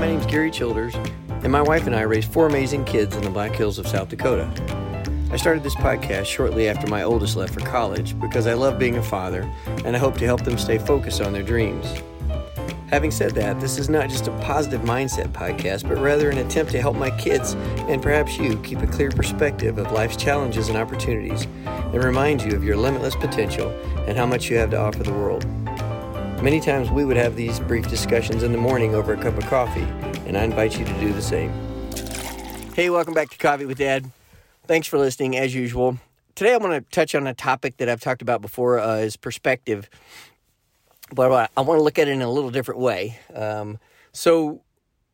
my name is Gary Childers, and my wife and I raised four amazing kids in the Black Hills of South Dakota. I started this podcast shortly after my oldest left for college because I love being a father and I hope to help them stay focused on their dreams. Having said that, this is not just a positive mindset podcast, but rather an attempt to help my kids and perhaps you keep a clear perspective of life's challenges and opportunities and remind you of your limitless potential and how much you have to offer the world. Many times we would have these brief discussions in the morning over a cup of coffee, and I invite you to do the same. Hey, welcome back to Coffee with Dad. Thanks for listening, as usual. Today I want to touch on a topic that I've talked about before uh, is perspective but I want to look at it in a little different way. Um, so,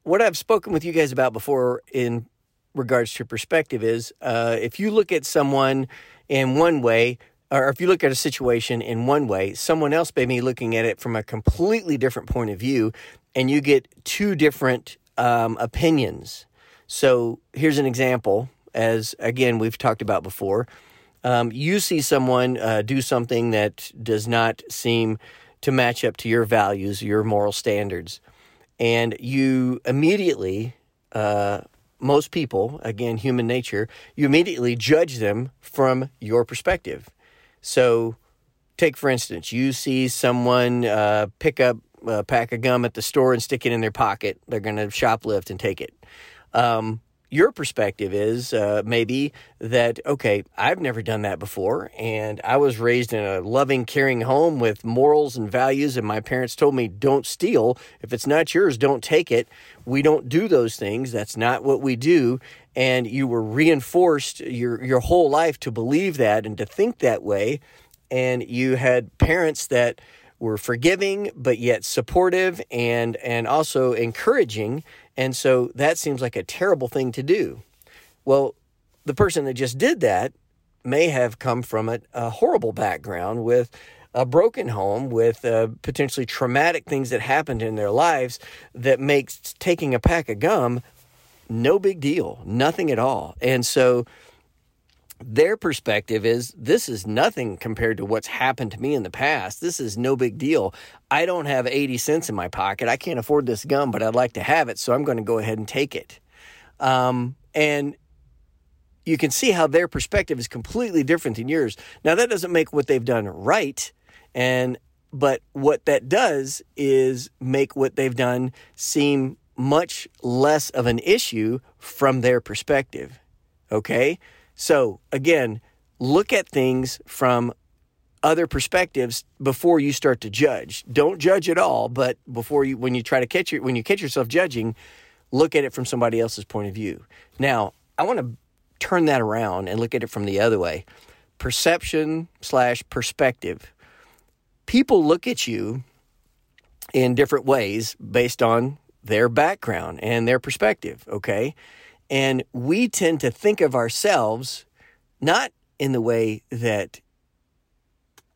what I've spoken with you guys about before in regards to perspective is uh, if you look at someone in one way, or if you look at a situation in one way, someone else may be looking at it from a completely different point of view, and you get two different um, opinions. So, here's an example, as again, we've talked about before. Um, you see someone uh, do something that does not seem to match up to your values, your moral standards. And you immediately, uh, most people, again, human nature, you immediately judge them from your perspective. So, take for instance, you see someone uh, pick up a pack of gum at the store and stick it in their pocket. They're going to shoplift and take it. Um, your perspective is uh, maybe that okay i've never done that before and i was raised in a loving caring home with morals and values and my parents told me don't steal if it's not yours don't take it we don't do those things that's not what we do and you were reinforced your your whole life to believe that and to think that way and you had parents that were forgiving but yet supportive and and also encouraging and so that seems like a terrible thing to do. Well, the person that just did that may have come from a, a horrible background with a broken home with uh, potentially traumatic things that happened in their lives that makes taking a pack of gum no big deal, nothing at all. And so their perspective is this is nothing compared to what's happened to me in the past. This is no big deal. I don't have 80 cents in my pocket. I can't afford this gum, but I'd like to have it, so I'm going to go ahead and take it. Um, and you can see how their perspective is completely different than yours. Now, that doesn't make what they've done right. And but what that does is make what they've done seem much less of an issue from their perspective. Okay? So, again, look at things from other perspectives before you start to judge. Don't judge at all, but before you when you try to catch your when you catch yourself judging, look at it from somebody else's point of view. Now, I want to turn that around and look at it from the other way. Perception slash perspective. People look at you in different ways based on their background and their perspective, okay? And we tend to think of ourselves not in the way that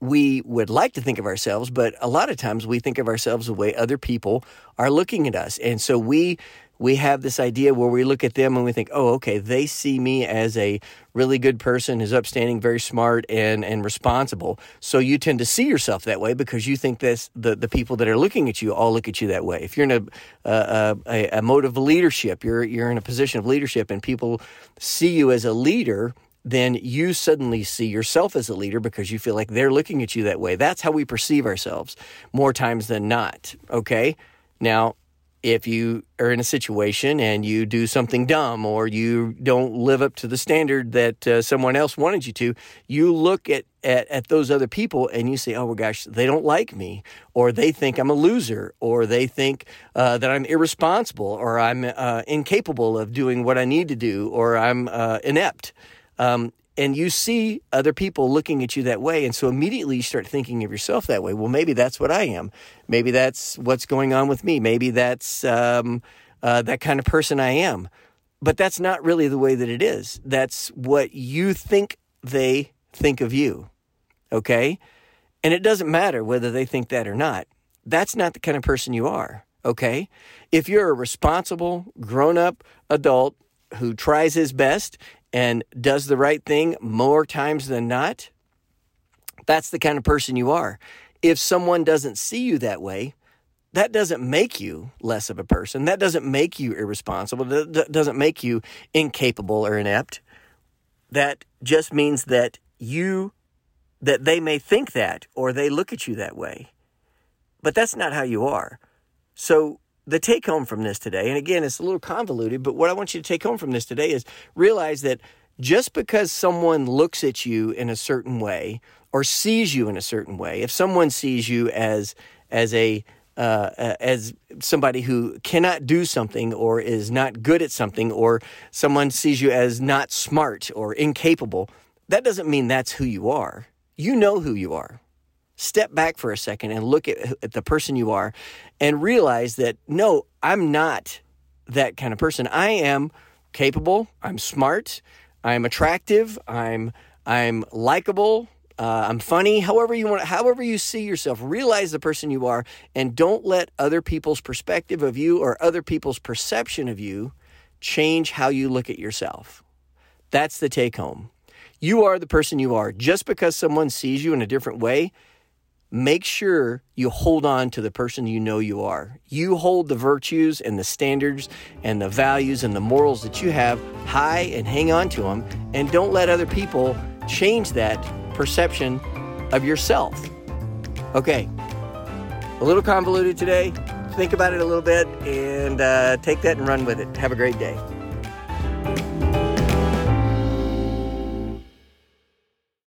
we would like to think of ourselves, but a lot of times we think of ourselves the way other people are looking at us. And so we we have this idea where we look at them and we think, oh, okay, they see me as a really good person, who's upstanding, very smart, and and responsible. So you tend to see yourself that way because you think that the the people that are looking at you all look at you that way. If you're in a a, a, a mode of leadership, you're you're in a position of leadership, and people see you as a leader then you suddenly see yourself as a leader because you feel like they're looking at you that way. That's how we perceive ourselves more times than not. Okay. Now, if you are in a situation and you do something dumb or you don't live up to the standard that uh, someone else wanted you to, you look at, at, at those other people and you say, oh, my gosh, they don't like me, or they think I'm a loser, or they think uh, that I'm irresponsible, or I'm uh, incapable of doing what I need to do, or I'm uh, inept. Um, and you see other people looking at you that way. And so immediately you start thinking of yourself that way. Well, maybe that's what I am. Maybe that's what's going on with me. Maybe that's um, uh, that kind of person I am. But that's not really the way that it is. That's what you think they think of you. Okay? And it doesn't matter whether they think that or not. That's not the kind of person you are. Okay? If you're a responsible, grown up adult who tries his best and does the right thing more times than not, that's the kind of person you are. If someone doesn't see you that way, that doesn't make you less of a person. That doesn't make you irresponsible. That doesn't make you incapable or inept. That just means that you, that they may think that or they look at you that way. But that's not how you are. So the take home from this today, and again, it's a little convoluted, but what I want you to take home from this today is realize that just because someone looks at you in a certain way or sees you in a certain way, if someone sees you as as a uh, as somebody who cannot do something or is not good at something, or someone sees you as not smart or incapable, that doesn't mean that's who you are. You know who you are. Step back for a second and look at, at the person you are and realize that no, I'm not that kind of person. I am capable, I'm smart, I'm attractive, I'm I'm likable, uh, I'm funny, however you want, however you see yourself, realize the person you are, and don't let other people's perspective of you or other people's perception of you change how you look at yourself. That's the take home. You are the person you are. Just because someone sees you in a different way, make sure you hold on to the person you know you are. You hold the virtues and the standards and the values and the morals that you have high and hang on to them, and don't let other people change that perception of yourself. Okay, a little convoluted today. Think about it a little bit and uh, take that and run with it. Have a great day.